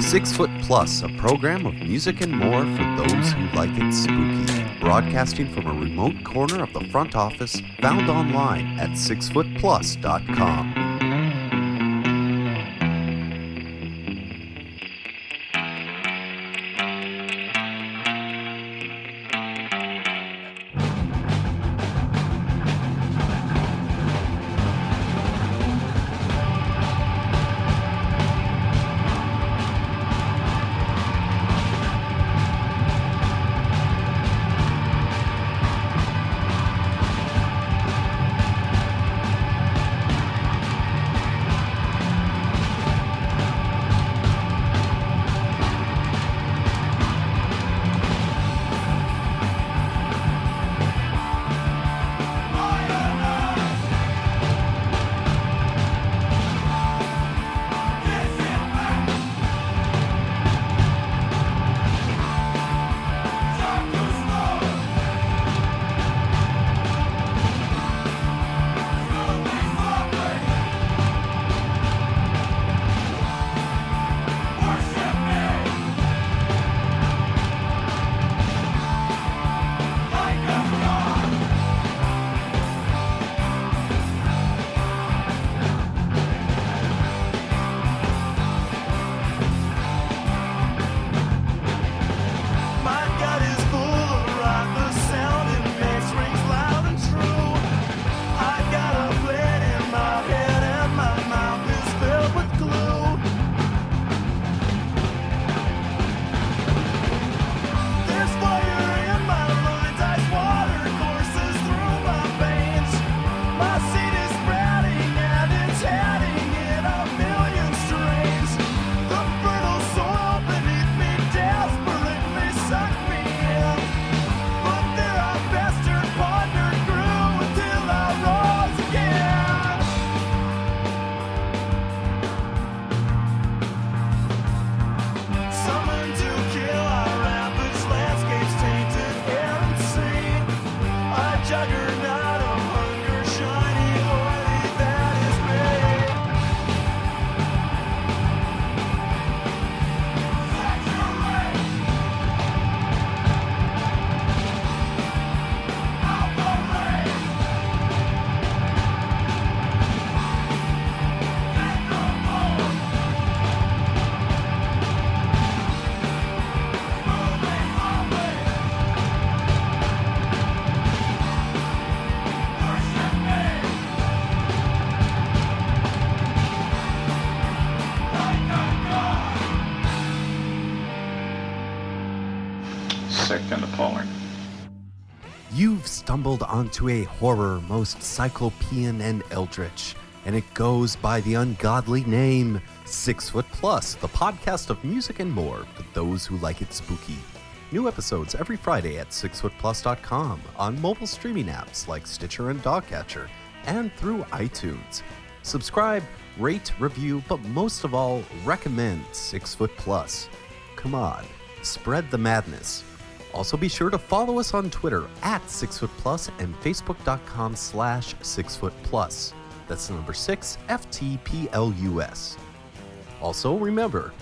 Six Foot Plus, a program of music and more for those who like it spooky. Broadcasting from a remote corner of the front office, found online at sixfootplus.com. stumbled onto a horror most cyclopean and eldritch, and it goes by the ungodly name Six Foot Plus, the podcast of music and more for those who like it spooky. New episodes every Friday at sixfootplus.com on mobile streaming apps like Stitcher and Dogcatcher, and through iTunes. Subscribe, rate, review, but most of all, recommend Six Foot Plus. Come on, spread the madness. Also, be sure to follow us on Twitter at sixfootplus and facebook.com slash sixfootplus. That's the number six, FTPLUS. Also, remember,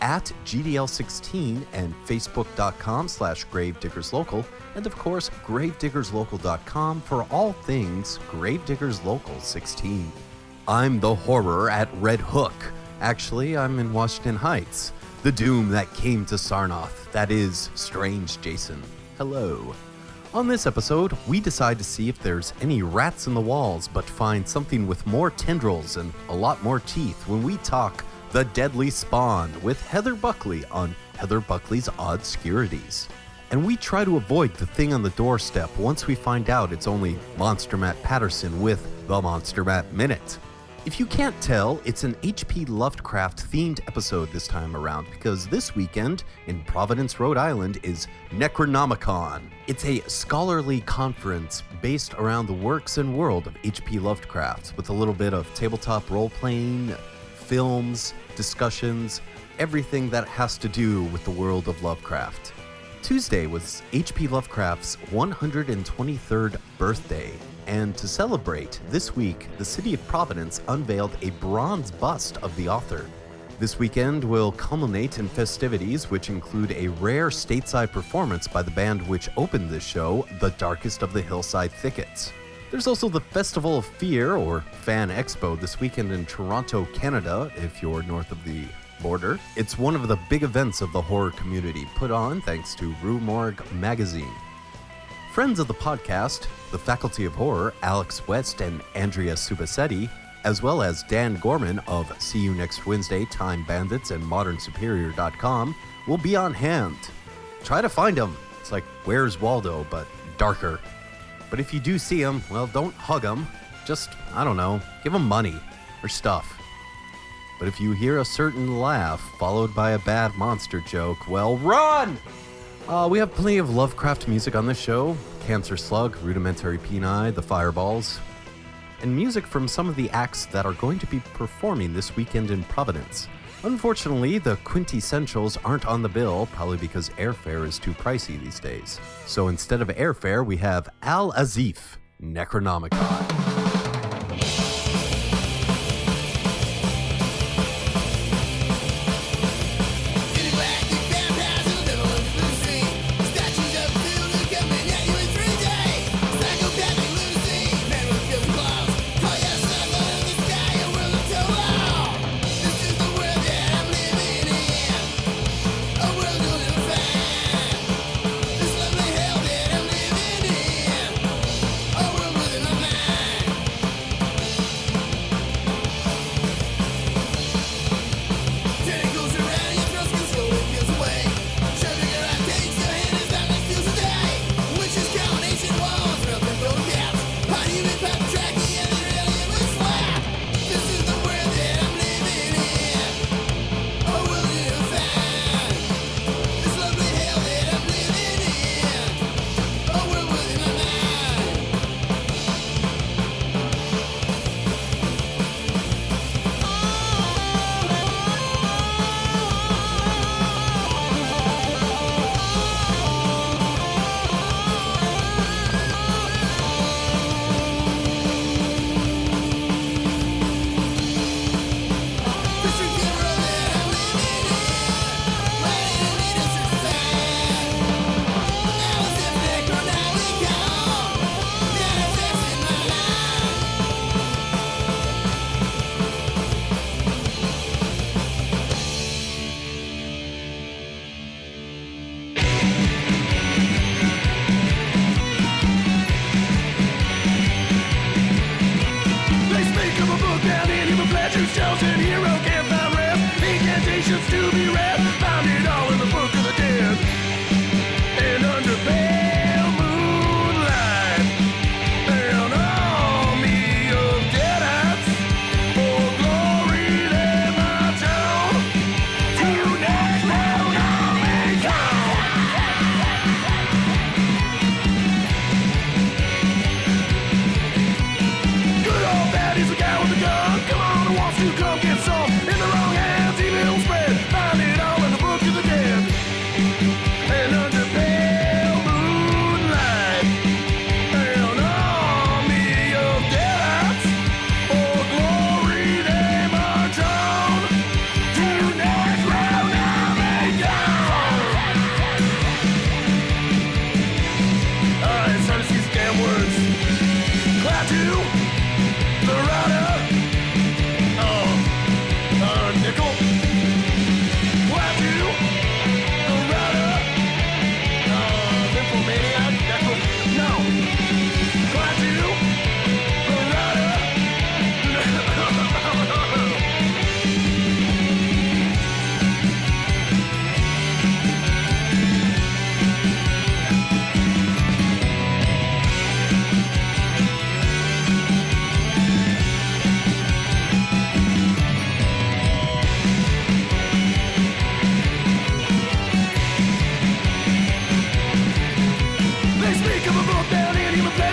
at GDL16 and facebook.com slash gravediggerslocal, and of course, gravediggerslocal.com for all things Gravediggers Local 16. I'm the horror at Red Hook. Actually, I'm in Washington Heights. The doom that came to Sarnath. That is Strange Jason. Hello. On this episode, we decide to see if there's any rats in the walls, but find something with more tendrils and a lot more teeth when we talk The Deadly Spawn with Heather Buckley on Heather Buckley's Odd Scurities. And we try to avoid the thing on the doorstep once we find out it's only Monster Matt Patterson with the Monster Matt Minute. If you can't tell, it's an H.P. Lovecraft themed episode this time around because this weekend in Providence, Rhode Island is Necronomicon. It's a scholarly conference based around the works and world of H.P. Lovecraft with a little bit of tabletop role playing, films, discussions, everything that has to do with the world of Lovecraft. Tuesday was H.P. Lovecraft's 123rd birthday, and to celebrate, this week the city of Providence unveiled a bronze bust of the author. This weekend will culminate in festivities which include a rare stateside performance by the band which opened this show, The Darkest of the Hillside Thickets. There's also the Festival of Fear, or Fan Expo, this weekend in Toronto, Canada, if you're north of the border. It's one of the big events of the horror community, put on thanks to Rue Morgue magazine. Friends of the podcast, the Faculty of Horror, Alex West and Andrea Subissati, as well as Dan Gorman of See You Next Wednesday, Time Bandits, and ModernSuperior.com, will be on hand. Try to find them. It's like Where's Waldo, but darker. But if you do see him, well, don't hug him. Just, I don't know, give him money or stuff. But if you hear a certain laugh followed by a bad monster joke, well, run! Uh, we have plenty of Lovecraft music on this show Cancer Slug, Rudimentary Peni, The Fireballs, and music from some of the acts that are going to be performing this weekend in Providence. Unfortunately, the quintessentials aren't on the bill, probably because airfare is too pricey these days. So instead of airfare, we have Al Azif, Necronomicon.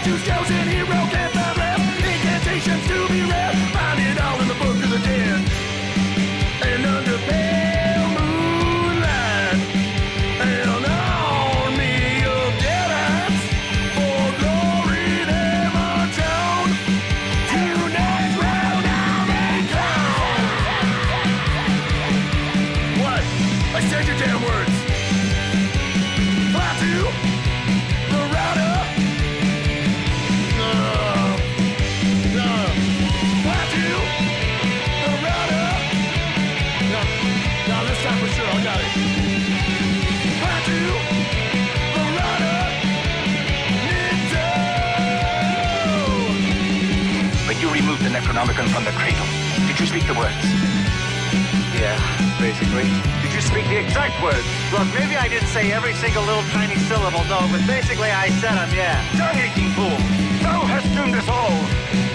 In human flesh whose Did the words? Yeah, basically. Did you speak the exact words? Look, maybe I didn't say every single little tiny syllable, no, but basically I said them, yeah. Tongue-aching fool! Thou hast doomed us all!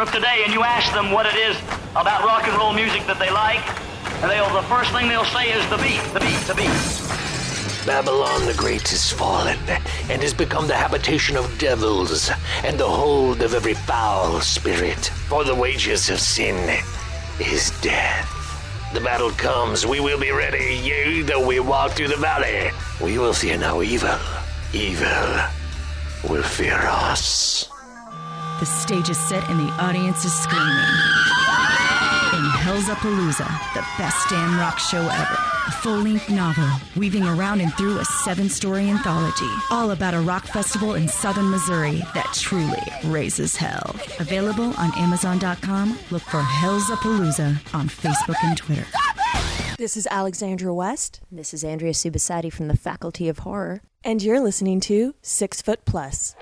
Of today and you ask them what it is about rock and roll music that they like, and they'll the first thing they'll say is the beat, the beat, the beat. Babylon the Great is fallen and has become the habitation of devils and the hold of every foul spirit. For the wages of sin is death. The battle comes, we will be ready. Yea, though we walk through the valley, we will fear no evil. Evil will fear us. The stage is set and the audience is screaming. In Hell's Palooza, the best damn rock show ever. A full length novel weaving around and through a seven story anthology. All about a rock festival in southern Missouri that truly raises hell. Available on Amazon.com. Look for Hell's Palooza on Facebook and Twitter. This is Alexandra West. This is Andrea Subissati from the Faculty of Horror. And you're listening to Six Foot Plus.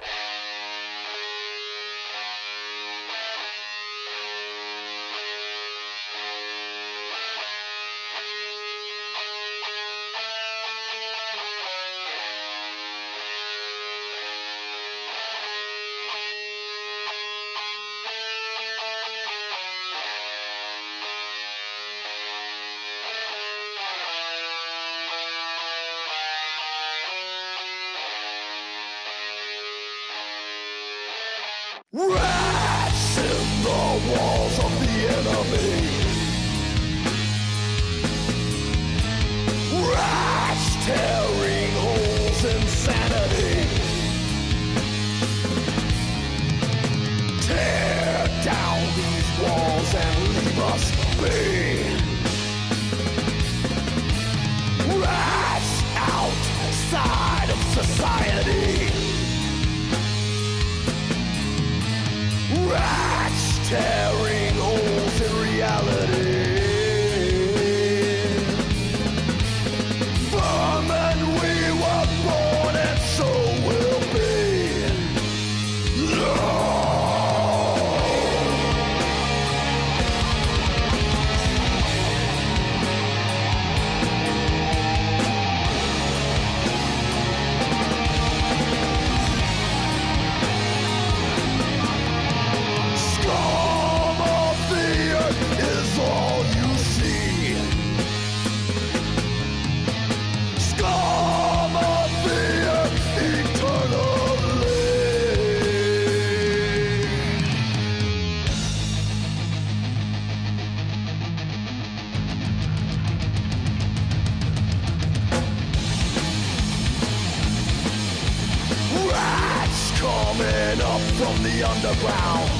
Coming up from the underground.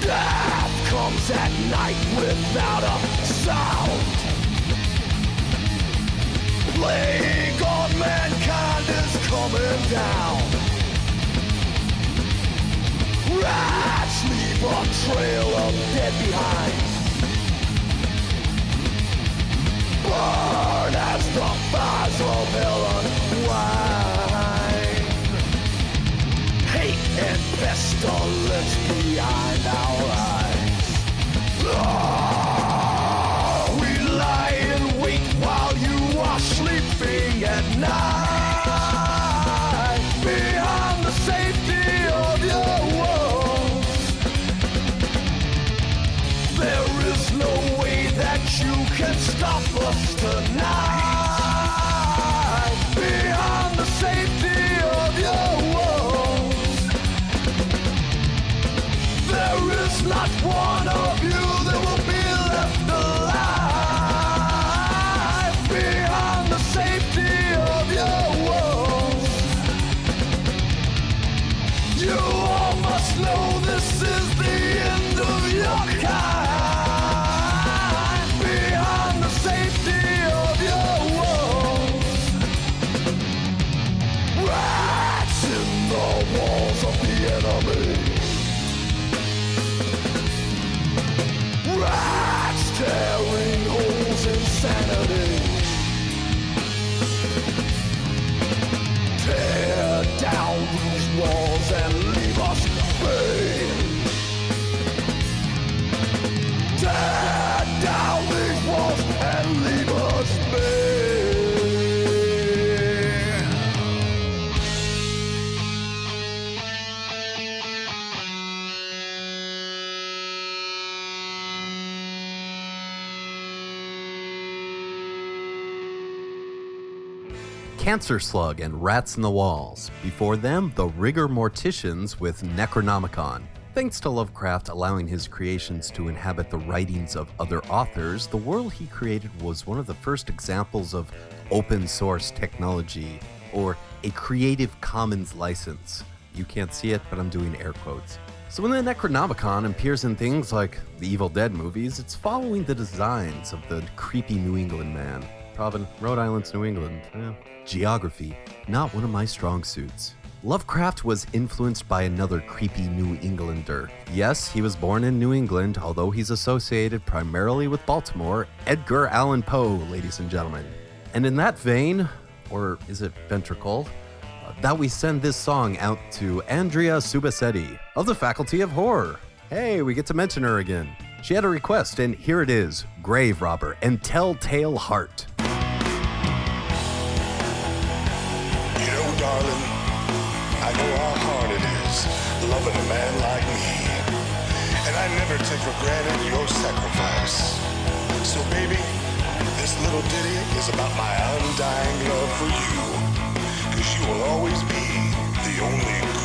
Death comes at night without a sound. Plague on mankind is coming down. Rats leave a trail of dead behind. Burn as the fires of hell unwind. And pestilence behind our eyes. Cancer Slug and Rats in the Walls. Before them, the Rigor Morticians with Necronomicon. Thanks to Lovecraft allowing his creations to inhabit the writings of other authors, the world he created was one of the first examples of open source technology, or a Creative Commons license. You can't see it, but I'm doing air quotes. So when the Necronomicon appears in things like the Evil Dead movies, it's following the designs of the creepy New England man. Robin, Rhode Island's New England. Eh. Geography, not one of my strong suits. Lovecraft was influenced by another creepy New Englander. Yes, he was born in New England, although he's associated primarily with Baltimore, Edgar Allan Poe, ladies and gentlemen. And in that vein, or is it ventricle, uh, that we send this song out to Andrea Subissati of the Faculty of Horror. Hey, we get to mention her again. She had a request, and here it is Grave Robber and Telltale Heart. Granted your sacrifice. So, baby, this little ditty is about my undying love for you. Cause you will always be the only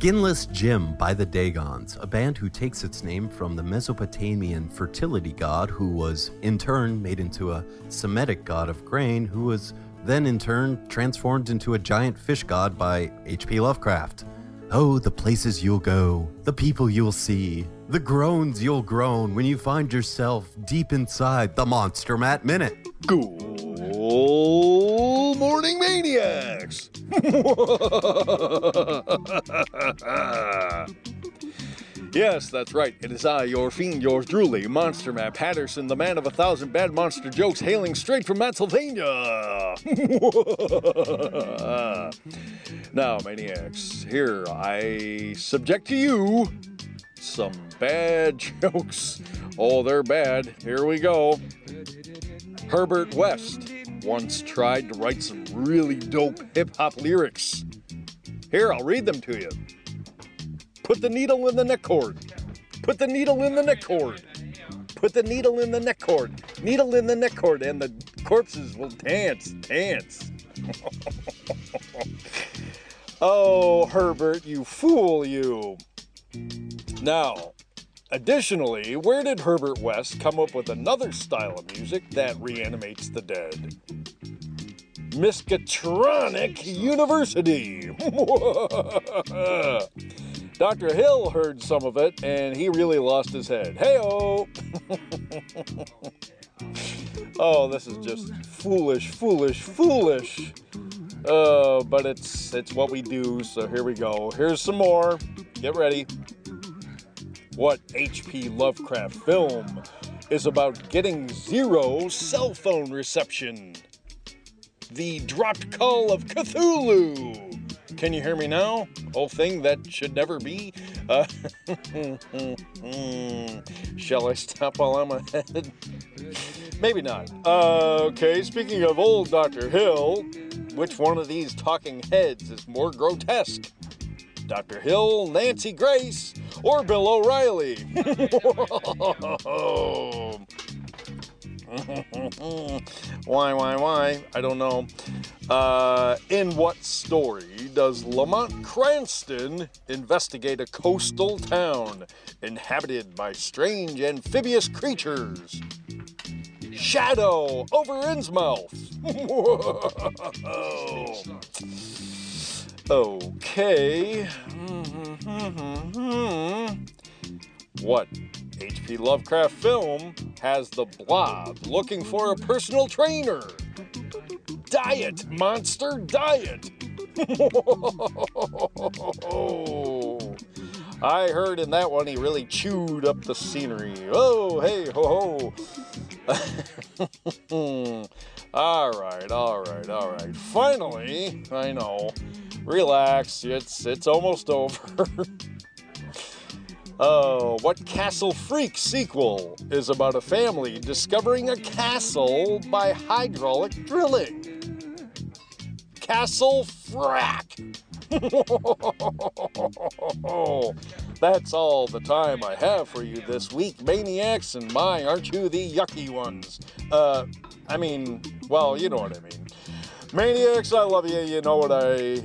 Skinless Jim by the Dagons, a band who takes its name from the Mesopotamian fertility god who was in turn made into a Semitic god of grain who was then in turn transformed into a giant fish god by H.P. Lovecraft. Oh, the places you'll go, the people you'll see, the groans you'll groan when you find yourself deep inside the Monster Matt Minute. Good morning, maniacs! yes, that's right. It is I, your fiend, yours truly, Monster Matt Patterson, the man of a thousand bad monster jokes, hailing straight from Pennsylvania. now, maniacs, here I subject to you some bad jokes. Oh, they're bad. Here we go. Herbert West once tried to write some really dope hip hop lyrics. Here, I'll read them to you. Put the needle in the neck cord. Put the needle in the neck cord. Put the needle in the neck cord. Needle in the neck cord, and the corpses will dance, dance. oh, Herbert, you fool, you. Now, additionally, where did Herbert West come up with another style of music that reanimates the dead? Miskatronic University. Dr. Hill heard some of it and he really lost his head. Heyo! oh, this is just foolish, foolish, foolish. Uh, but it's it's what we do, so here we go. Here's some more. Get ready. What H.P. Lovecraft film is about getting zero cell phone reception? The dropped call of Cthulhu. Can you hear me now? Whole thing that should never be. Uh, shall I stop while I'm ahead? Maybe not. Uh, okay, speaking of old Dr. Hill, which one of these talking heads is more grotesque? Dr. Hill, Nancy Grace, or Bill O'Reilly? why, why, why? I don't know. Uh, in what story does Lamont Cranston investigate a coastal town inhabited by strange amphibious creatures? Shadow over Innsmouth. okay. Hmm, hmm, hmm, what H.P. Lovecraft film has the blob looking for a personal trainer? Diet, monster, diet. I heard in that one he really chewed up the scenery. Oh, hey, ho, ho. all right, all right, all right. Finally, I know. Relax, it's it's almost over. Oh, what Castle Freak sequel is about a family discovering a castle by hydraulic drilling? Castle Frack. That's all the time I have for you this week, maniacs, and my, aren't you the yucky ones? Uh, I mean, well, you know what I mean. Maniacs, I love you, you know what I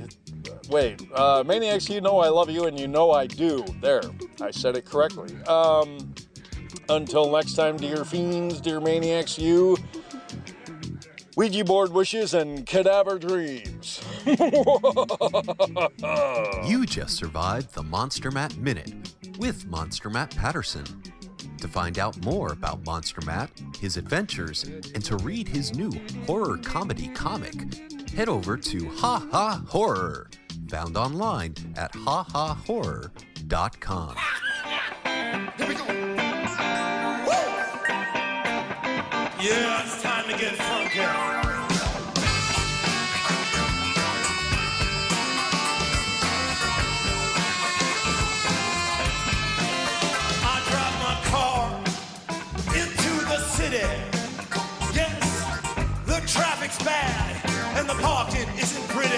wait, uh, Maniacs, you know I love you and you know I do. There, I said it correctly. Um, until next time, dear fiends, dear maniacs, you. Ouija board wishes and cadaver dreams. You just survived the Monster Matt Minute with Monster Matt Patterson. To find out more about Monster Matt, his adventures, and to read his new horror comedy comic, head over to Ha Ha Horror, found online at hahahorror.com. Yeah, it's time to get funky. I drive my car into the city. Yes, the traffic's bad and the parking isn't pretty.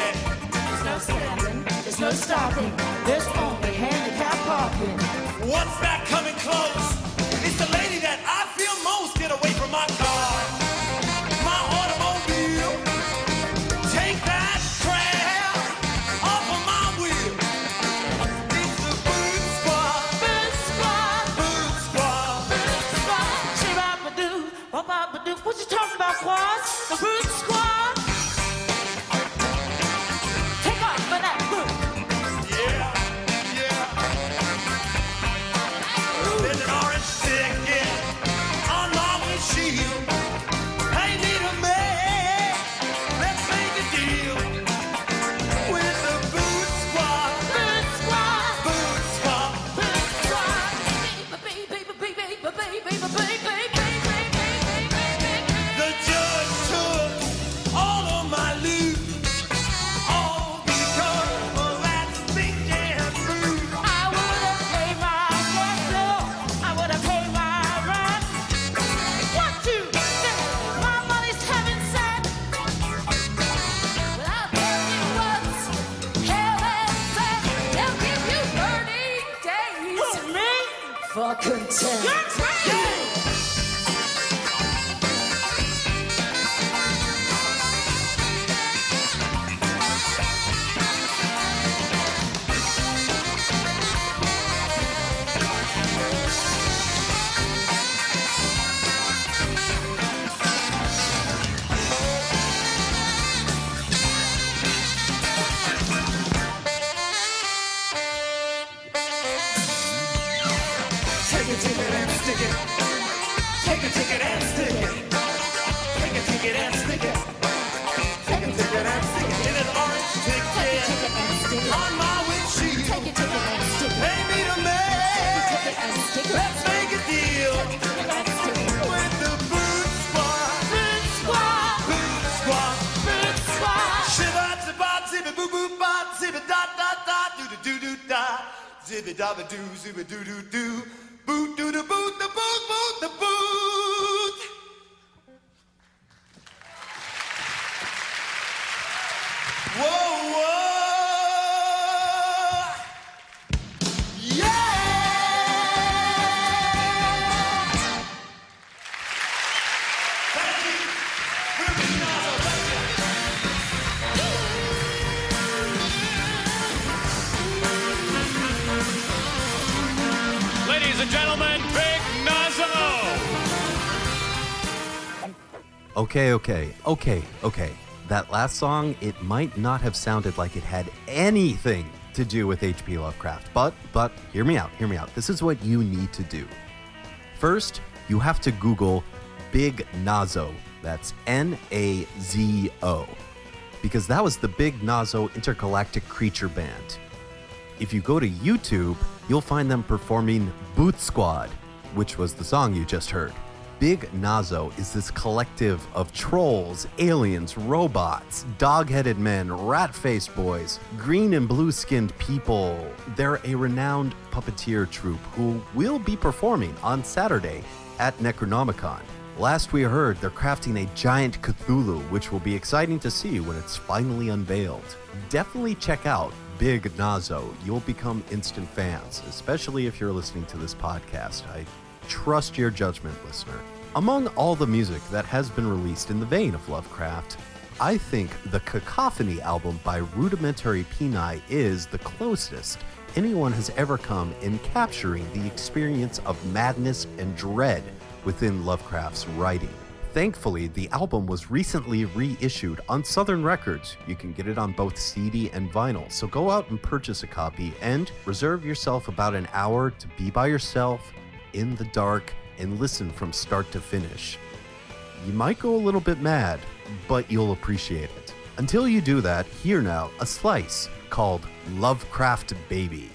There's no standing, there's no stopping, there's only handicap parking. What's that coming close? It's the lady that I feel most. Get away gentlemen! Okay, okay, okay, okay. That last song, it might not have sounded like it had anything to do with H.P. Lovecraft, but, but, hear me out, hear me out. This is what you need to do. First, you have to Google Big Nazo. That's N A Z O. Because that was the Big Nazo Intergalactic Creature Band. If you go to YouTube, you'll find them performing Boot Squad, which was the song you just heard. Big Nazo is this collective of trolls, aliens, robots, dog headed men, rat faced boys, green and blue skinned people. They're a renowned puppeteer troupe who will be performing on Saturday at Necronomicon. Last we heard, they're crafting a giant Cthulhu, which will be exciting to see when it's finally unveiled. Definitely check out Big Nazo. You'll become instant fans, especially if you're listening to this podcast. I trust your judgment, listener. Among all the music that has been released in the vein of Lovecraft, I think the Cacophony album by Rudimentary Peni is the closest anyone has ever come in capturing the experience of madness and dread within Lovecraft's writing. Thankfully, the album was recently reissued on Southern Records. You can get it on both CD and vinyl, so go out and purchase a copy and reserve yourself about an hour to be by yourself in the dark and listen from start to finish. You might go a little bit mad, but you'll appreciate it. Until you do that, here now a slice called Lovecraft Baby.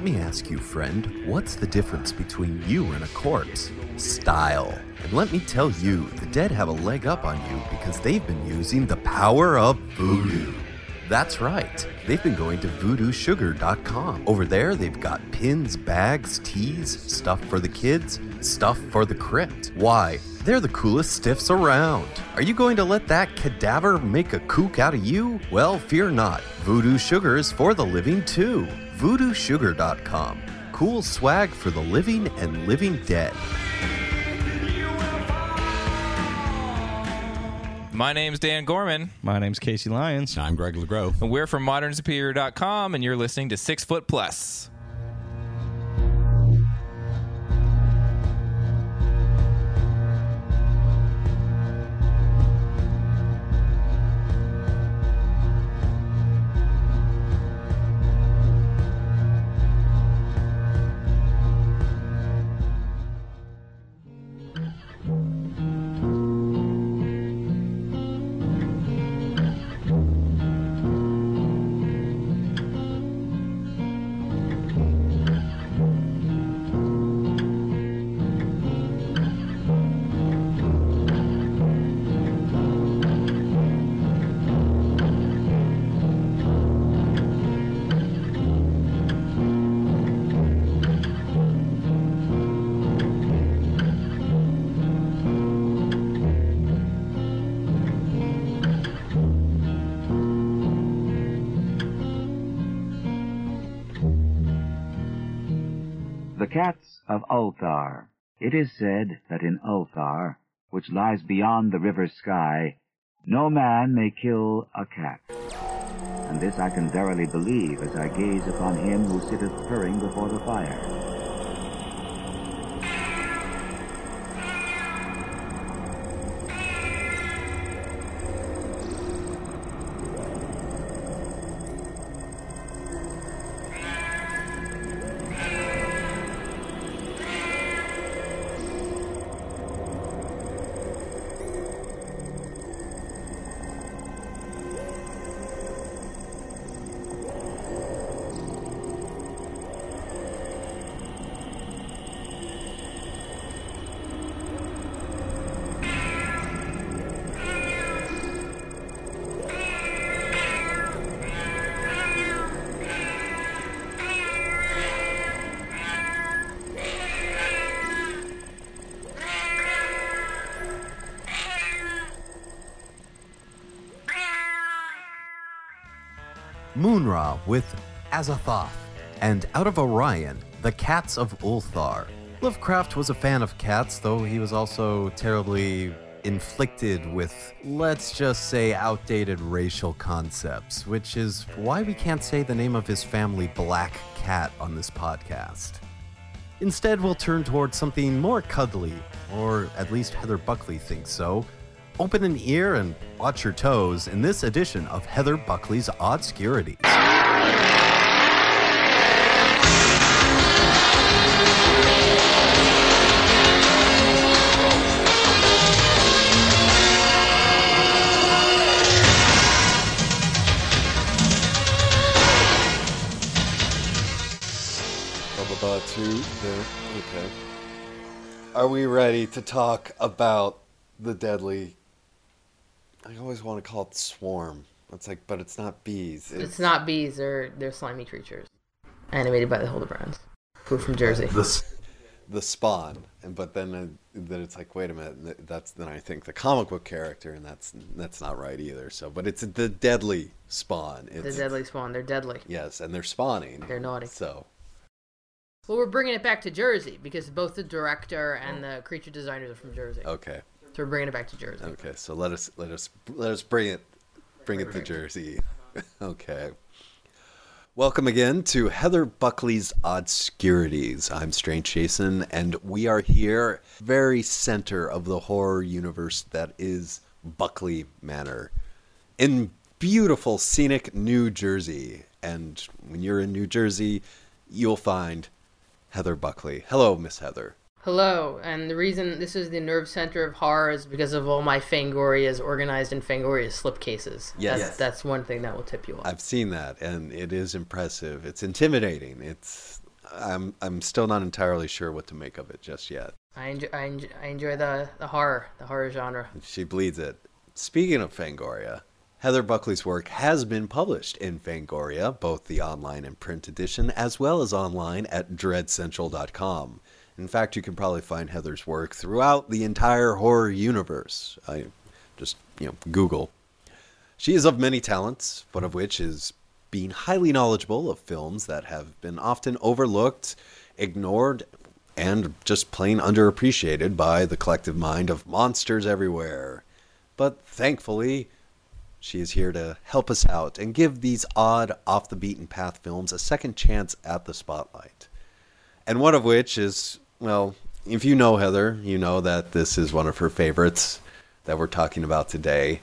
Let me ask you, friend, what's the difference between you and a corpse? Style. And let me tell you, the dead have a leg up on you because they've been using the power of voodoo. That's right. They've been going to voodoosugar.com. Over there, they've got pins, bags, teas, stuff for the kids, stuff for the crypt. Why? They're the coolest stiffs around. Are you going to let that cadaver make a kook out of you? Well, fear not. Voodoo Sugar is for the living too. voodoosugar.com. Cool swag for the living and living dead. My name's Dan Gorman. My name's Casey Lyons. I'm Greg LeGros. And we're from modernsuperior.com, and you're listening to Six Foot Plus. Cats of Ulthar. It is said that in Ulthar, which lies beyond the river Skai, no man may kill a cat. And this I can verily believe as I gaze upon him who sitteth purring before the fire. Moonra with Azathoth, and out of Orion, the Cats of Ulthar. Lovecraft was a fan of cats, though he was also terribly inflicted with, let's just say, outdated racial concepts, which is why we can't say the name of his family Black Cat on this podcast. Instead, we'll turn towards something more cuddly, or at least Heather Buckley thinks so. Open an ear and watch your toes in this edition of Heather Buckley's Obscurities. Are we ready to talk about the deadly? I always want to call it swarm. It's like, but it's not bees. It's not bees. They're they're slimy creatures, animated by the Hildebrandts, who are from Jersey. the, the spawn, and but then uh, then it's like, wait a minute. That's then I think the comic book character, and that's that's not right either. So, but it's the deadly spawn. the deadly spawn. They're deadly. Yes, and they're spawning. They're naughty. So Well, we're bringing it back to Jersey because both the director and the creature designers are from Jersey. okay, So we're bringing it back to Jersey. okay. So let us let us let us bring it bring it to Jersey. okay. Welcome again to Heather Buckley's Obscurities. I'm Strange Jason, and we are here, very center of the horror universe that is Buckley Manor, in beautiful, scenic New Jersey. And when you're in New Jersey, you'll find Heather Buckley. Hello, Miss Heather. Hello, and the reason this is the nerve center of horror is because of all my Fangorias organized in Fangoria slipcases. Yes. That's, that's one thing that will tip you off. I've seen that, and it is impressive. It's intimidating. It's I'm I'm still not entirely sure what to make of it just yet. I enjoy, I enjoy, I enjoy the, the horror, the horror genre. She bleeds it. Speaking of Fangoria, Heather Buckley's work has been published in Fangoria, both the online and print edition, as well as online at dreadcentral.com. In fact, you can probably find Heather's work throughout the entire horror universe. I just, you know, Google. She is of many talents, one of which is being highly knowledgeable of films that have been often overlooked, ignored, and just plain underappreciated by the collective mind of monsters everywhere. But thankfully, she is here to help us out and give these odd, off the beaten path films a second chance at the spotlight. And one of which is, well, if you know Heather, you know that this is one of her favorites that we're talking about today.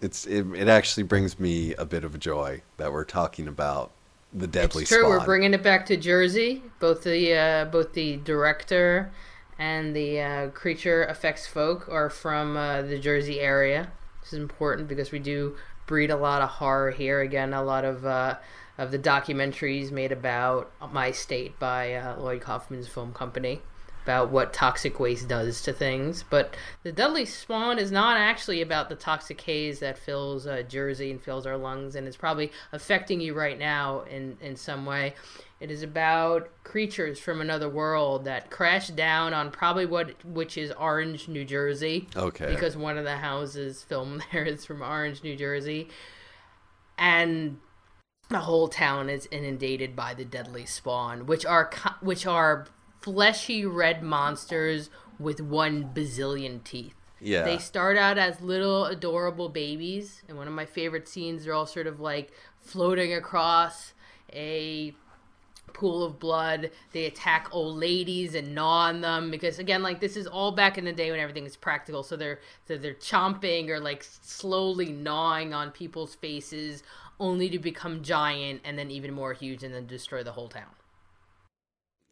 It's it, it actually brings me a bit of joy that we're talking about the deadly it's true. spawn. We're bringing it back to Jersey. Both the uh, both the director and the uh, creature effects folk are from uh, the Jersey area. This is important because we do breed a lot of horror here. Again, a lot of uh, of the documentaries made about my state by uh, Lloyd Kaufman's film company about what toxic waste does to things. But the Deadly Spawn is not actually about the toxic haze that fills uh, Jersey and fills our lungs and is probably affecting you right now in, in some way. It is about creatures from another world that crash down on probably what which is Orange, New Jersey. Okay. Because one of the houses filmed there is from Orange, New Jersey. And the whole town is inundated by the deadly spawn, which are which are fleshy red monsters with one bazillion teeth. Yeah. They start out as little adorable babies, and one of my favorite scenes, they're all sort of like floating across a pool of blood. They attack old ladies and gnaw on them because again, like this is all back in the day when everything is practical. So they're so they're chomping or like slowly gnawing on people's faces, only to become giant and then even more huge and then destroy the whole town.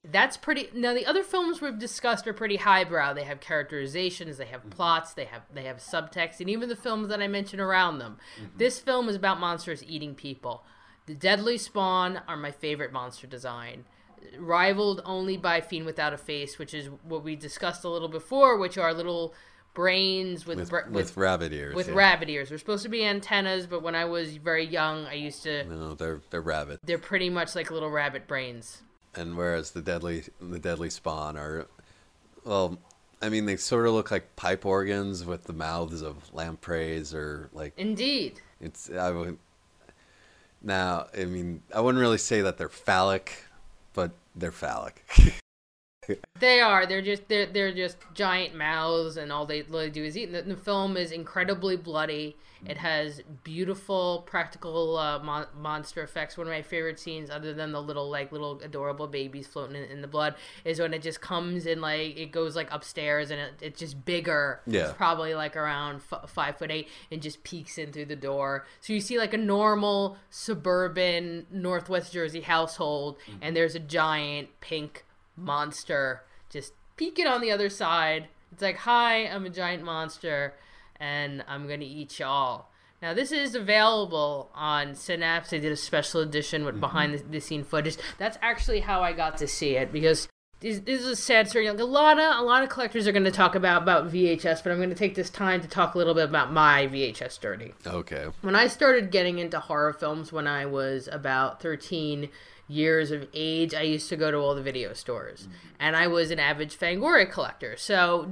That's pretty. Now the other films we've discussed are pretty highbrow. They have characterizations, they have mm-hmm. plots, they have they have subtext, and even the films that I mentioned around them. Mm-hmm. This film is about monsters eating people. The Deadly Spawn are my favorite monster design, rivaled only by Fiend Without a Face, which is what we discussed a little before, which are little brains with with, bra- with, rabbit ears. with yeah. rabbit ears. They're supposed to be antennas, but when I was very young, I used to. No, they're they're rabbit. They're pretty much like little rabbit brains. And whereas the deadly the deadly spawn are, well, I mean they sort of look like pipe organs with the mouths of lampreys or like Indeed. it's I would. Now, I mean, I wouldn't really say that they're phallic, but they're phallic. They are. They're just they're they're just giant mouths, and all they, all they do is eat. And the, the film is incredibly bloody. It has beautiful practical uh, mon- monster effects. One of my favorite scenes, other than the little like little adorable babies floating in, in the blood, is when it just comes in like it goes like upstairs and it, it's just bigger. Yeah. It's probably like around f- five foot eight and just peeks in through the door. So you see like a normal suburban Northwest Jersey household, and there's a giant pink monster just peeking on the other side. It's like, hi, I'm a giant monster, and I'm gonna eat y'all. Now this is available on Synapse. They did a special edition with mm-hmm. behind the, the scene footage. That's actually how I got to see it because this, is a sad story. Like a lot of a lot of collectors are going to talk about about VHS, but I'm going to take this time to talk a little bit about my VHS journey. okay. When I started getting into horror films when I was about 13 years of age, I used to go to all the video stores. Mm-hmm. And I was an avid Fangoria collector. So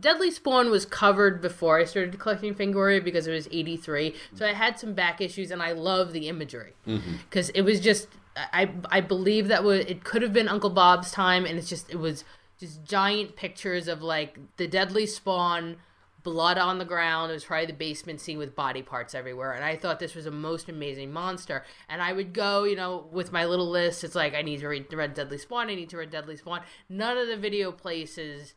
Deadly Spawn was covered before I started collecting Fangoria because it was 83. So I had some back issues and I love the imagery. Mm-hmm. Because it was just, I, I believe that was, it could have been Uncle Bob's time and it's just, it was just giant pictures of like the Deadly Spawn blood on the ground. It was probably the basement scene with body parts everywhere. And I thought this was a most amazing monster. And I would go, you know, with my little list. It's like, I need to read, read Deadly Spawn. I need to read Deadly Spawn. None of the video places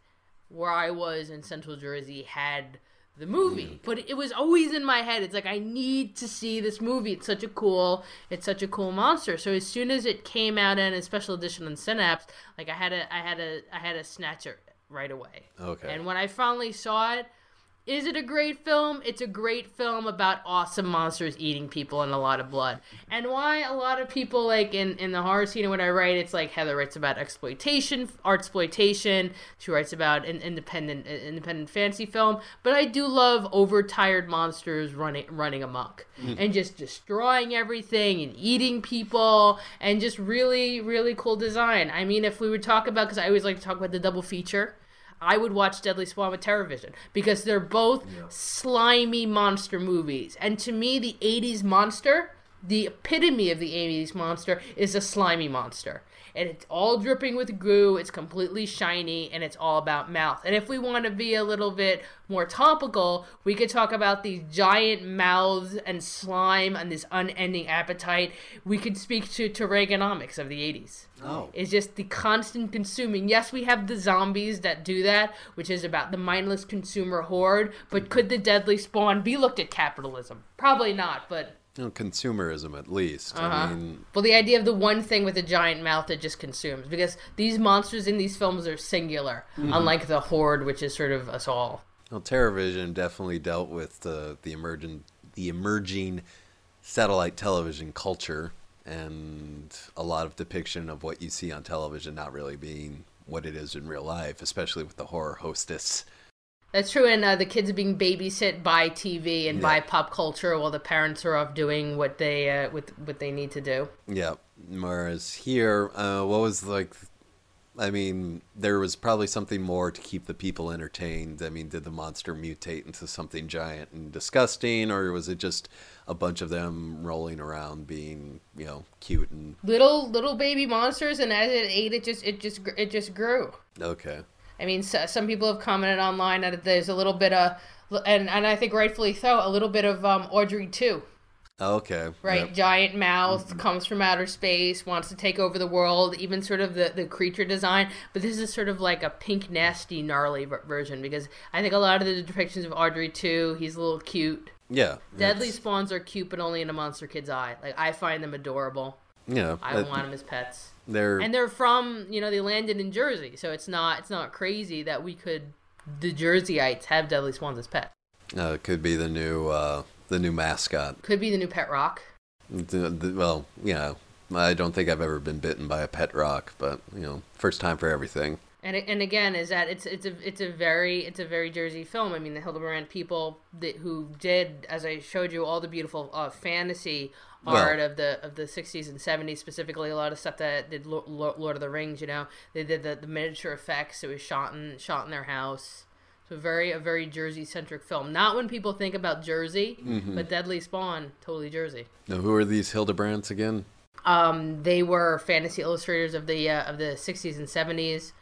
where I was in Central Jersey had the movie. But it was always in my head. It's like, I need to see this movie. It's such a cool, it's such a cool monster. So as soon as it came out in a special edition on Synapse, like I had a, I had a, I had to snatch it right away. Okay. And when I finally saw it, Is it a great film? It's a great film about awesome monsters eating people and a lot of blood. And why a lot of people like in, in the horror scene when I write, it's like Heather writes about exploitation, art exploitation. She writes about an independent independent fantasy film. But I do love overtired monsters running running amok Mhm. and just destroying everything and eating people and just really really cool design. I mean, if we would talk about because I always like to talk about the double feature. I would watch Deadly Spawn with Terrorvision because they're both slimy monster movies. And to me, the 80s monster, the epitome of the 80s monster, is a slimy monster. And it's all dripping with goo, it's completely shiny, and it's all about mouth. And if we want to be a little bit more topical, we could talk about these giant mouths and slime and this unending appetite. We could speak to, to Reaganomics of the 80s. Oh. It's just the constant consuming. Yes, we have the zombies that do that, which is about the mindless consumer horde. But could the deadly spawn be looked at capitalism? Probably not. But You know, consumerism, at least. uh-huh. I mean, well, the idea of the one thing with a giant mouth that just consumes, because these monsters in these films are singular, Mhm. unlike the horde, which is sort of us all. well, TerrorVision definitely dealt with the the emerging the emerging satellite television culture and a lot of depiction of what you see on television not really being what it is in real life, especially with the horror hostess. That's true, and uh, the kids are being babysit by TV and by pop culture, while the parents are off doing what they uh, what what they need to do. Yeah. Whereas here, uh, what was like? I mean, there was probably something more to keep the people entertained. I mean, did the monster mutate into something giant and disgusting, or was it just a bunch of them rolling around being, you know, cute and Little little baby monsters, and as it ate, it just it just it just grew. okay? I mean, so, some people have commented online that there's a little bit of, and and I think rightfully so, a little bit of um, Audrey II. Okay. Right, Yep. giant mouth comes from outer space, wants to take over the world. Even sort of the, the creature design, but this is sort of like a pink, nasty, gnarly ver- version because I think a lot of the depictions of Audrey II, he's a little cute. Yeah. Deadly spawns are cute, but only in a monster kid's eye. Like I find them adorable. Yeah. I that- want them as pets. They're And they're from you know they landed in Jersey, so it's not it's not crazy that we could the Jerseyites have deadly swans as pets. uh, could be the new uh, the new mascot. Could be the new pet rock. The, the, well, yeah. I don't think I've ever been bitten by a pet rock, but you know, first time for everything. And and again, is that it's it's a it's a very it's a very Jersey film. I mean, the Hildebrandt people that who did, as I showed you, all the beautiful uh, fantasy Well- art of the of the '60s and '70s, specifically a lot of stuff that did Lo- Lo- Lord of the Rings. You know, they did the, the miniature effects. It was shot in shot in their house. So very a very Jersey centric film. Not when people think about Jersey, Mhm. but Deadly Spawn, totally Jersey. Now, who are these Hildebrandts again? Um, they were fantasy illustrators of the uh, of the 60s and 70s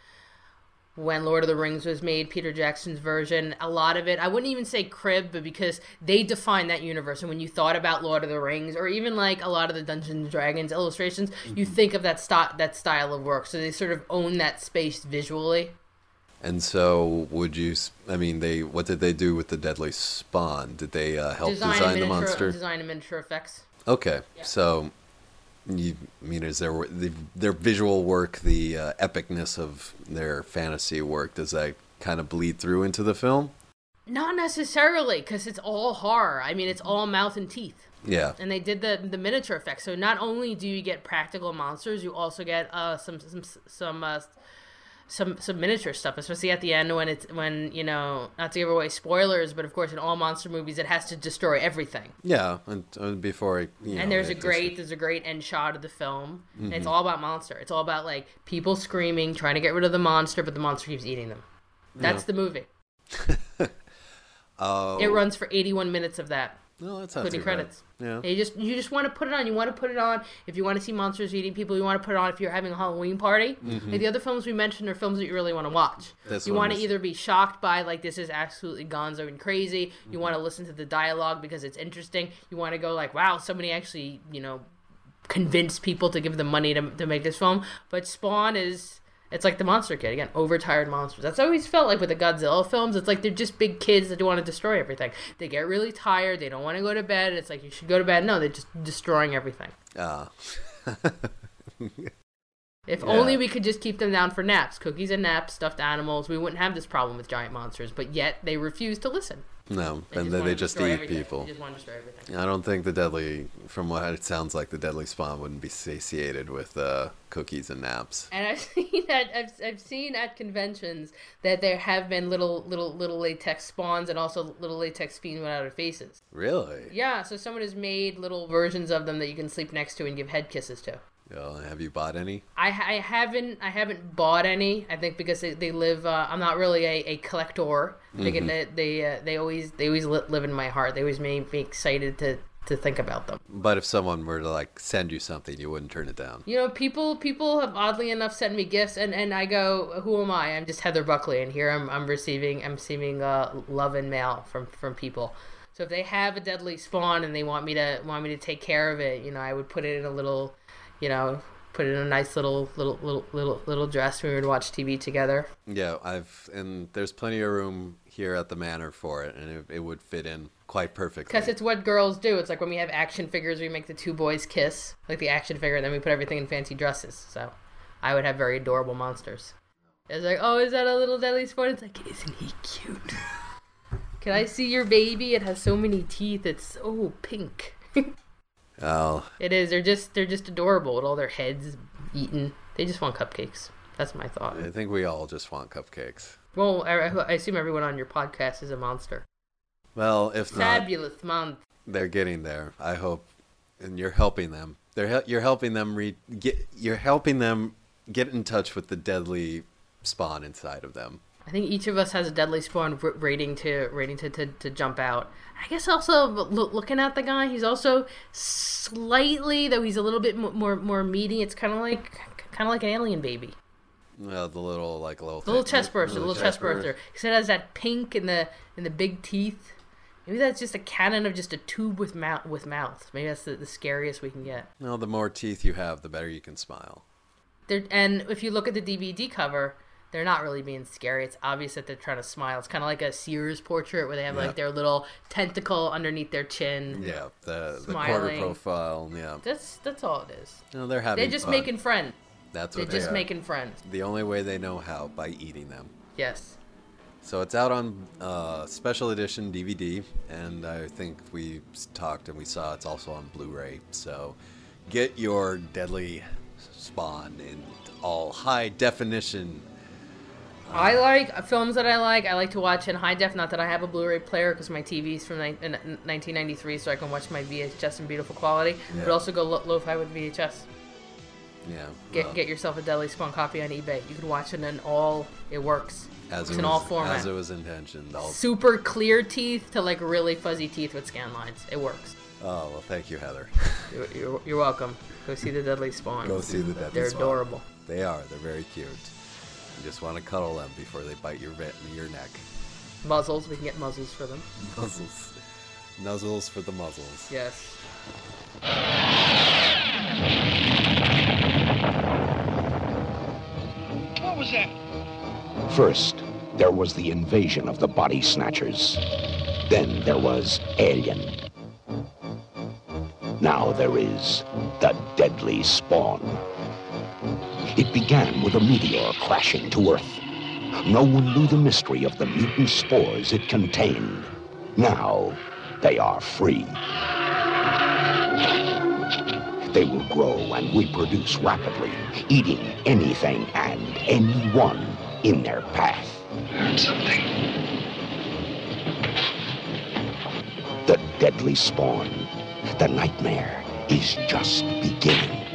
when Lord of the Rings was made, Peter Jackson's version. A lot of it, I wouldn't even say crib, but because they defined that universe. And when you thought about Lord of the Rings, or even like a lot of the Dungeons and Dragons illustrations, you think of that st- that style of work. So they sort of own that space visually. And so, would you? I mean, they. What did they do with the deadly spawn? Did they uh, help design, design, the monster? Design and miniature effects. Okay, so you mean is their the, their visual work, the uh, epicness of their fantasy work? Does that kind of bleed through into the film? Not necessarily, because it's all horror. I mean, it's all mouth and teeth. Yeah. And they did the the miniature effects. So not only do you get practical monsters, you also get uh, some some some uh, some some miniature stuff, especially at the end when it's when you know not to give away spoilers, but of course in all monster movies it has to destroy everything. Yeah, and uh, before I, you know, and there's a it just- great there's a great end shot of the film. And it's all about monster. It's all about like people screaming, trying to get rid of the monster, but the monster keeps eating them. That's Yeah. the movie. Oh, It runs for 81 minutes of that. No, that's not including too bad. credits. Yeah. You just you just want to put it on. You want to put it on if you want to see monsters eating people. You want to put it on if you're having a Halloween party. Mhm. Like the other films we mentioned are films that you really want to watch. This you want to either be shocked by like this is absolutely gonzo and crazy. Mm-hmm. You want to listen to the dialogue because it's interesting. You want to go like wow somebody actually you know convinced people to give them money to to make this film. But Spawn is. It's like the Monster Kid again, overtired monsters. That's always felt like with the Godzilla films. It's like they're just big kids that want to destroy everything. They get really tired. They don't want to go to bed. It's like you should go to bed. No, they're just destroying everything. Ah. If Yeah. only we could just keep them down for naps, cookies and naps, stuffed animals, we wouldn't have this problem with giant monsters. But yet they refuse to listen. No, They and then they just eat everything. people. They just want to destroy everything. I don't think the deadly, from what it sounds like, the deadly spawn wouldn't be satiated with uh, cookies and naps. And I've seen at I've, I've seen at conventions that there have been little little little latex spawns and also little latex fiends without their faces. Really? Yeah, so someone has made little versions of them that you can sleep next to and give head kisses to. Have you bought any? I, I haven't I haven't bought any. I think because they, they live. Uh, I'm not really a, a collector. I think Mhm. that they uh, they always they always live in my heart. They always make me excited to to think about them. But if someone were to like send you something, you wouldn't turn it down. You know, people people have oddly enough sent me gifts, and, and I go, who am I? I'm just Heather Buckley, and here I'm I'm receiving I'm receiving uh, love and mail from from people. So if they have a deadly spawn and they want me to want me to take care of it, you know, I would put it in a little, you know, put it in a nice little little little little little dress. We would watch TV together. Yeah, I've and there's plenty of room here at the manor for it, and it, it would fit in quite perfectly. Because it's what girls do. It's like when we have action figures, we make the two boys kiss, like the action figure, and then we put everything in fancy dresses. So I would have very adorable monsters. It's like, oh, is that a little deadly sport? It's like, isn't he cute? Can I see your baby? It has so many teeth. It's so pink. Oh, it is. They're just they're just adorable with all their heads eaten. They just want cupcakes. That's my thought. I think we all just want cupcakes. Well, I, I assume everyone on your podcast is a monster. Well, if not, Fabulous month. they're getting there. I hope, and you're helping them. They're you're helping them re- get. You're helping them get in touch with the deadly spawn inside of them. I think each of us has a deadly spawn rating to rating to, to, to jump out. I guess also loo- looking at the guy, he's also slightly though he's a little bit more more meaty. It's kind of like kind of like an alien baby, Yeah, the little like little the little chest burster, the little chest burster. He said it has that pink and the and the big teeth. Maybe that's just a cannon of just a tube with mouth with mouth. Maybe that's the, the scariest we can get. No, the more teeth you have, the better you can smile. They're, and if you look at the DVD cover, they're not really being scary. It's obvious that they're trying to smile. It's kind of like a Sears portrait where they have Yeah. like their little tentacle underneath their chin. Yeah, the the quarter profile. Yeah, That's that's all it is. no, they're having. They're just fun. making friends. That's They're what just are. making friends. The only way they know how by eating them. Yes. So it's out on uh, special edition DVD, and I think we talked and we saw it's also on Blu-ray. So get your deadly spawn in all high definition. I like films that I like. I like to watch in high def. Not that I have a Blu-ray player because my TV's from ni- in- in 1993, so I can watch my VHS in beautiful quality. Yeah. But also go lo- lo-fi with VHS. Yeah, Get well, get yourself a Deadly Spawn copy on eBay. You can watch it in all. It works. as It's it in was, all formats. as it was intentioned. All, super clear teeth to like really fuzzy teeth with scan lines. It works. oh well, thank you, Heather. You're, you're, you're welcome. Go see the Deadly Spawn. Go see the deadly Spawn. They're adorable. They are. They're very cute. You just want to cuddle them before they bite your ve- your neck. Muzzles. We can get muzzles for them. Muzzles, nuzzles for the muzzles. Yes. What was that? First, there was the invasion of the body snatchers. Then there was Alien. Now there is the deadly spawn. It began with a meteor crashing to Earth. No one knew the mystery of the mutant spores it contained. Now they are free. They will grow and reproduce rapidly, eating anything and anyone in their path. Something. The deadly spawn. The nightmare is just beginning.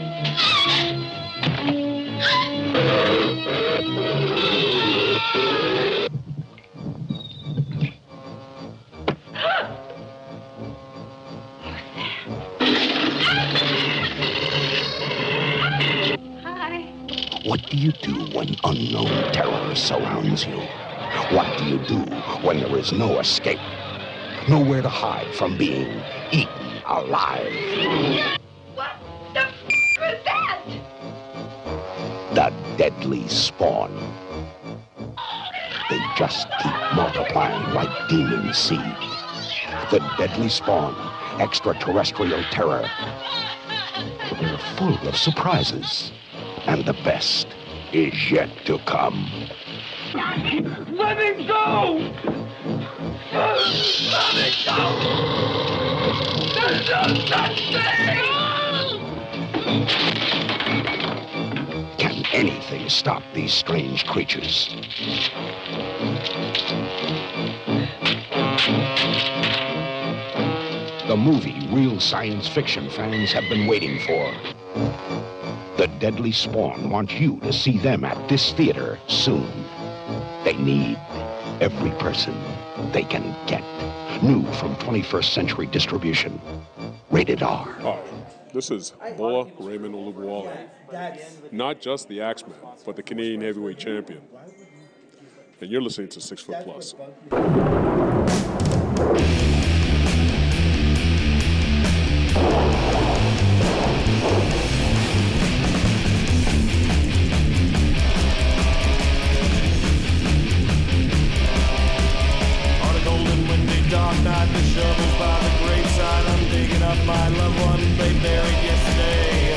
What do you do when unknown terror surrounds you? What do you do when there is no escape? Nowhere to hide from being eaten alive. Deadly spawn. They just keep multiplying like demon seed. The deadly spawn, extraterrestrial terror. They're full of surprises. And the best is yet to come. Let me go! Let me go! There's no such thing! Anything stop these strange creatures? The movie real science fiction fans have been waiting for. The Deadly Spawn want you to see them at this theater soon. They need every person they can get. New from 21st Century Distribution. Rated R. Hi, this is Bola Raymond Olubuwale. Not just the Axeman, but the Canadian heavyweight champion. And you're listening to Six Foot Plus. Buried yesterday.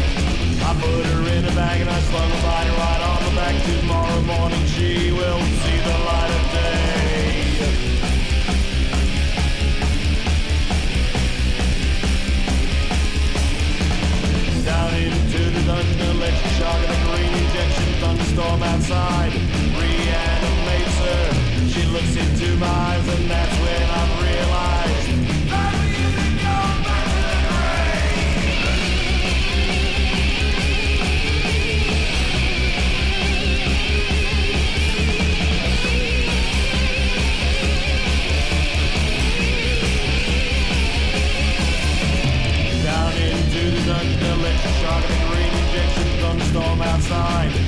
I put her in a bag and I slung a body right on the back. Tomorrow morning she will see the light of day. Down into the dungeon, electric shock and a green injection, thunderstorm outside. Reanimates her. She looks into my eyes, and that's thunderstorm outside.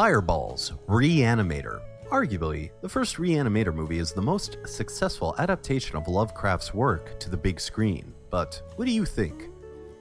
Fireballs Reanimator. Arguably, the first Reanimator movie is the most successful adaptation of Lovecraft's work to the big screen. But what do you think?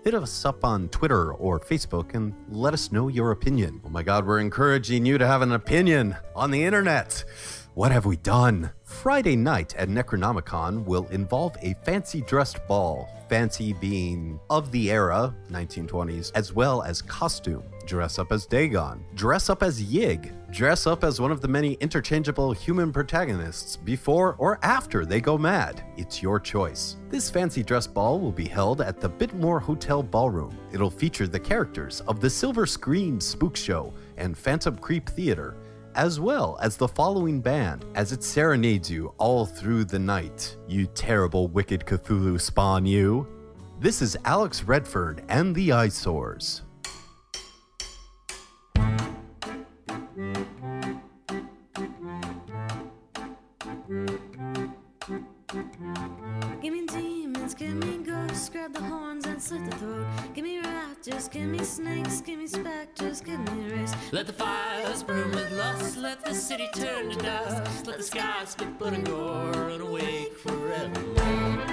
Hit us up on Twitter or Facebook and let us know your opinion. Oh my god, we're encouraging you to have an opinion on the internet. What have we done? Friday night at Necronomicon will involve a fancy dressed ball, fancy being of the era, 1920s, as well as costume. Dress up as Dagon, dress up as Yig, dress up as one of the many interchangeable human protagonists before or after they go mad. It's your choice. This fancy dress ball will be held at the Biltmore Hotel Ballroom. It'll feature the characters of the Silver Scream Spook Show and Phantom Creep Theater as well as the following band as it serenades you all through the night. You terrible wicked Cthulhu spawn, you. This is Alex Redford and the Eyesores. Give me demons, give me ghosts, grab the horns and slit the throat. Give me raptors, give me snakes, give me specters, give me race. Let the fires burn with lust, let the city turn to dust, let the sky spit blood and gore and awake forevermore.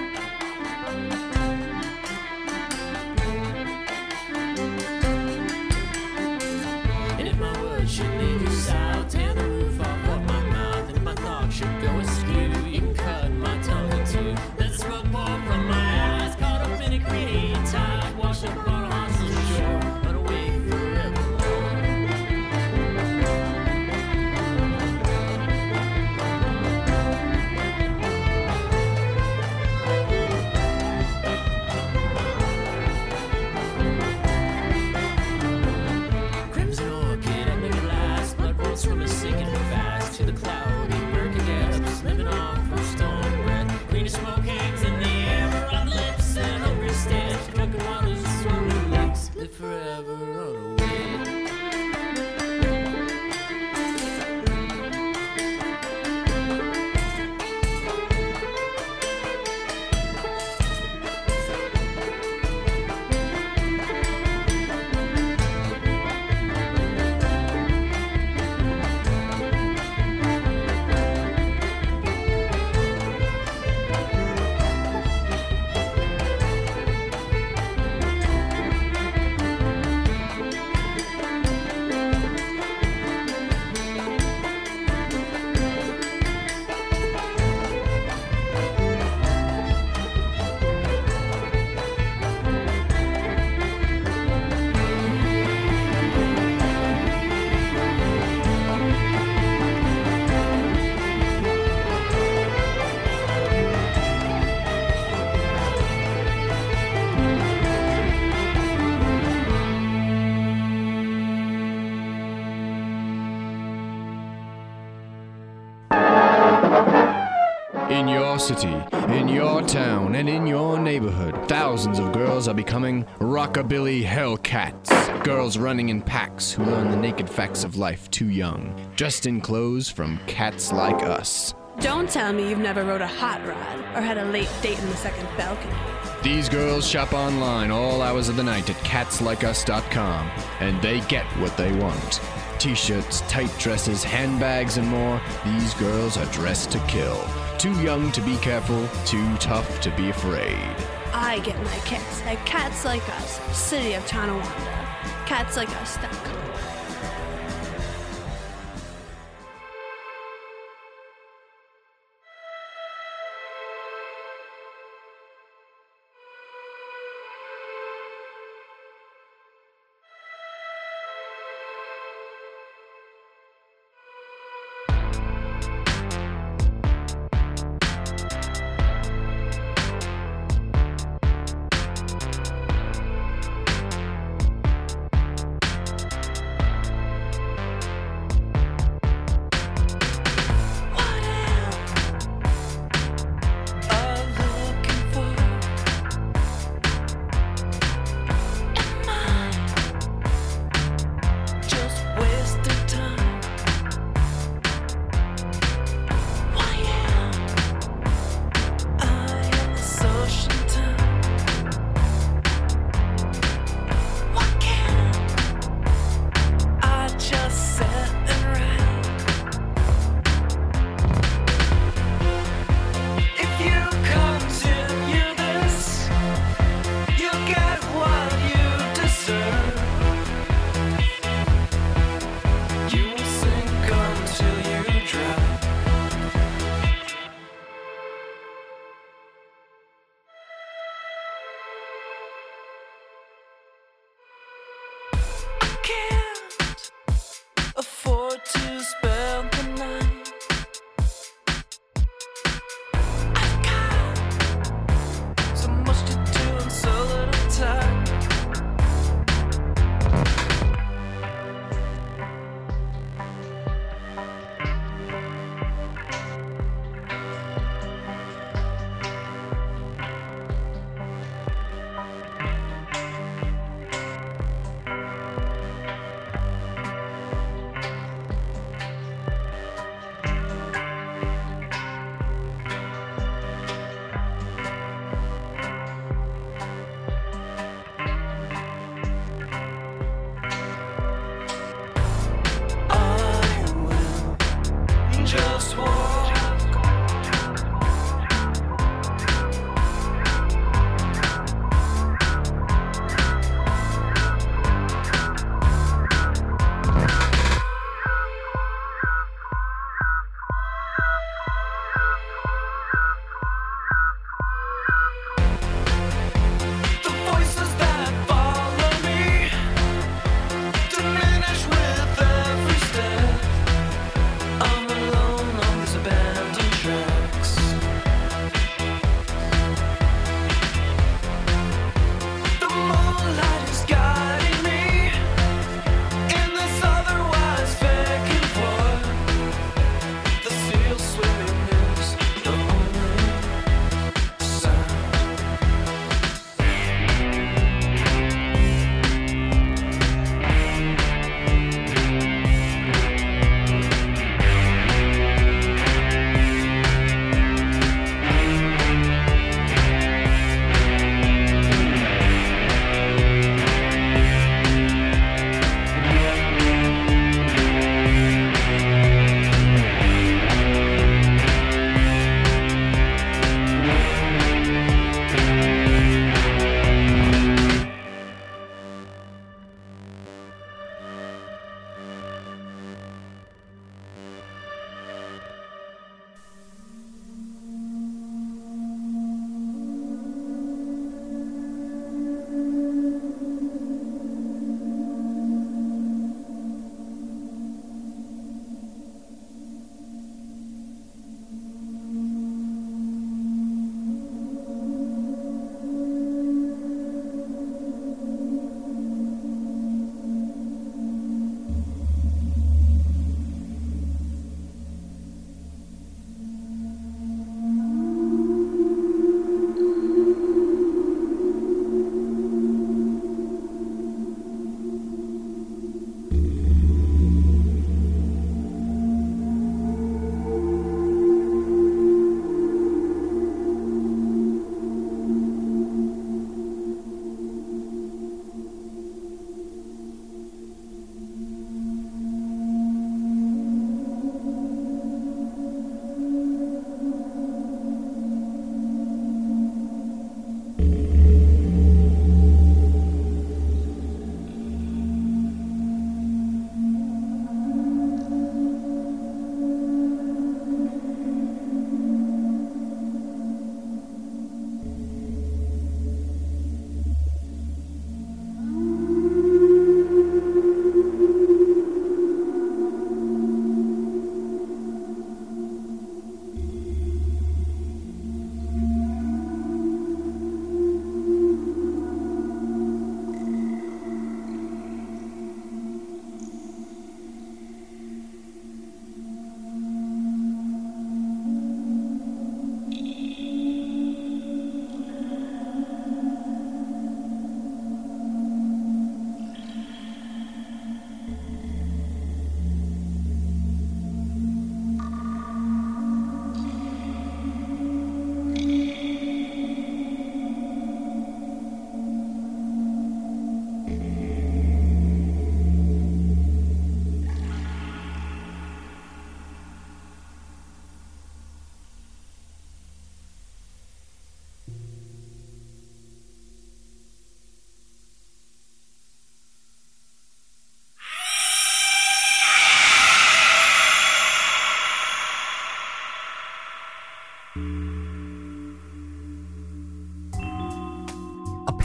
City, in your town, and in your neighborhood, thousands of girls are becoming rockabilly hellcats. Girls running in packs who learn the naked facts of life too young, dressed in clothes from cats like us. Don't tell me you've never rode a hot rod or had a late date in the second balcony. These girls shop online all hours of the night at catslikeus.com, and they get what they want. T shirts, tight dresses, handbags, and more. These girls are dressed to kill. Too young to be careful, too tough to be afraid. I get my kicks at Cats Like Us, City of Tonawanda. CatsLikeUs.com.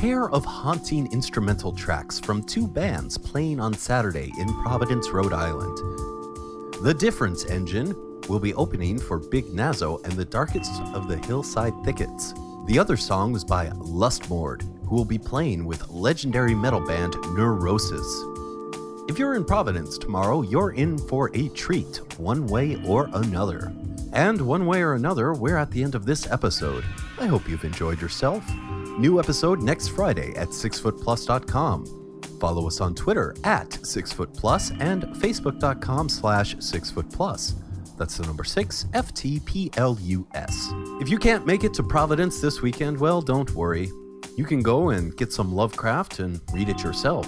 pair of haunting instrumental tracks from two bands playing on Saturday in Providence, Rhode Island. The Difference Engine will be opening for Big Nazo and the Darkest of the Hillside Thickets. The other song was by Lustmord, who will be playing with legendary metal band Neurosis. If you're in Providence tomorrow, you're in for a treat, one way or another. And one way or another, we're at the end of this episode. I hope you've enjoyed yourself. New episode next Friday at sixfootplus.com. Follow us on Twitter at sixfootplus and facebook.com slash sixfootplus. That's the number six, F T P L U S. If you can't make it to Providence this weekend, well, don't worry. You can go and get some Lovecraft and read it yourself.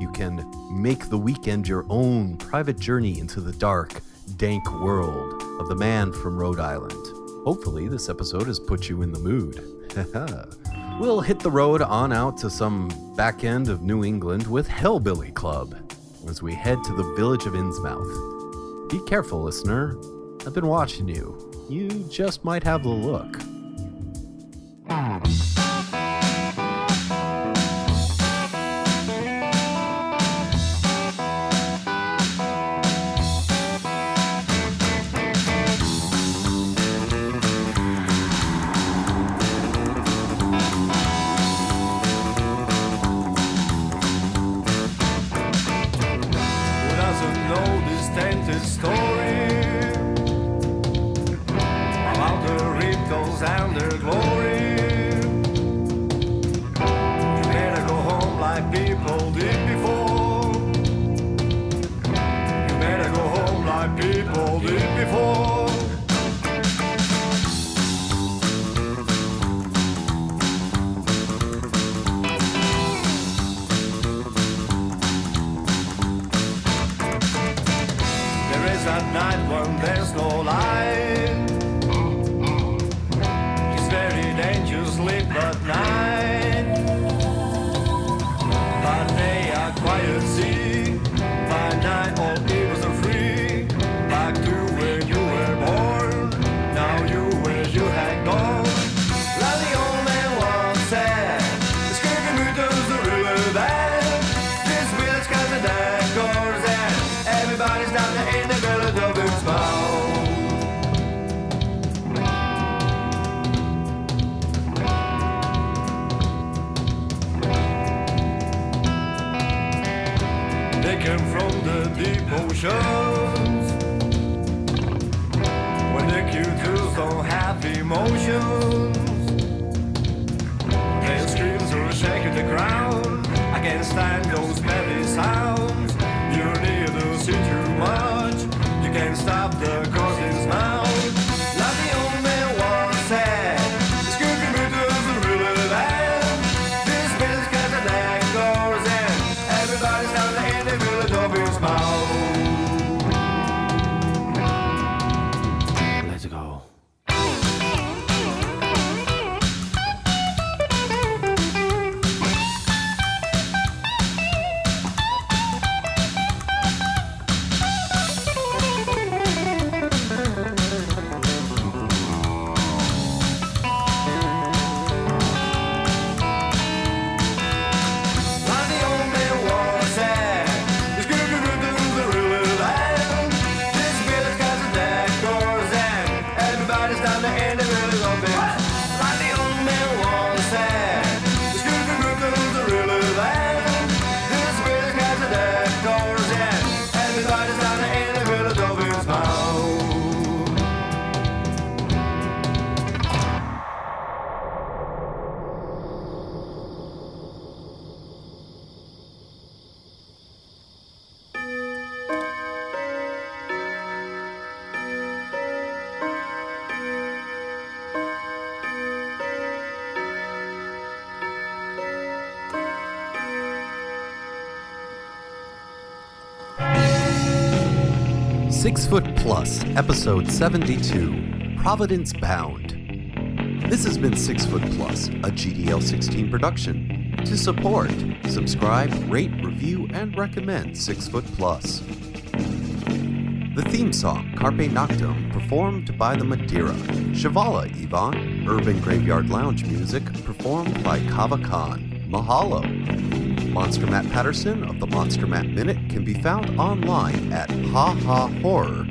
You can make the weekend your own private journey into the dark, dank world of the man from Rhode Island. Hopefully, this episode has put you in the mood. we'll hit the road on out to some back end of New England with Hellbilly Club as we head to the village of Innsmouth. Be careful, listener. I've been watching you. You just might have the look. Plus, Episode 72 Providence Bound. This has been Six Foot Plus, a GDL 16 production. To support, subscribe, rate, review, and recommend Six Foot Plus. The theme song, Carpe Noctem, performed by the Madeira. Shivala Yvonne, Urban Graveyard Lounge music, performed by Kava Khan. mahalo. Monster Matt Patterson of the Monster Matt Minute can be found online at hahahorror.com.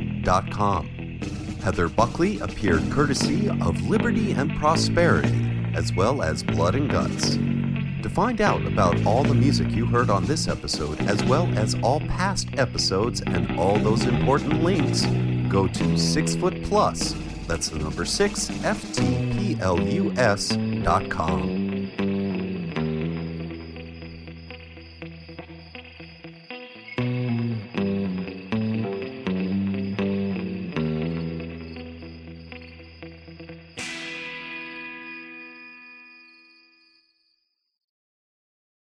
Heather Buckley appeared courtesy of Liberty and Prosperity, as well as Blood and Guts. To find out about all the music you heard on this episode, as well as all past episodes and all those important links, go to Six Foot Plus. That's the number six, F T P L U S dot com.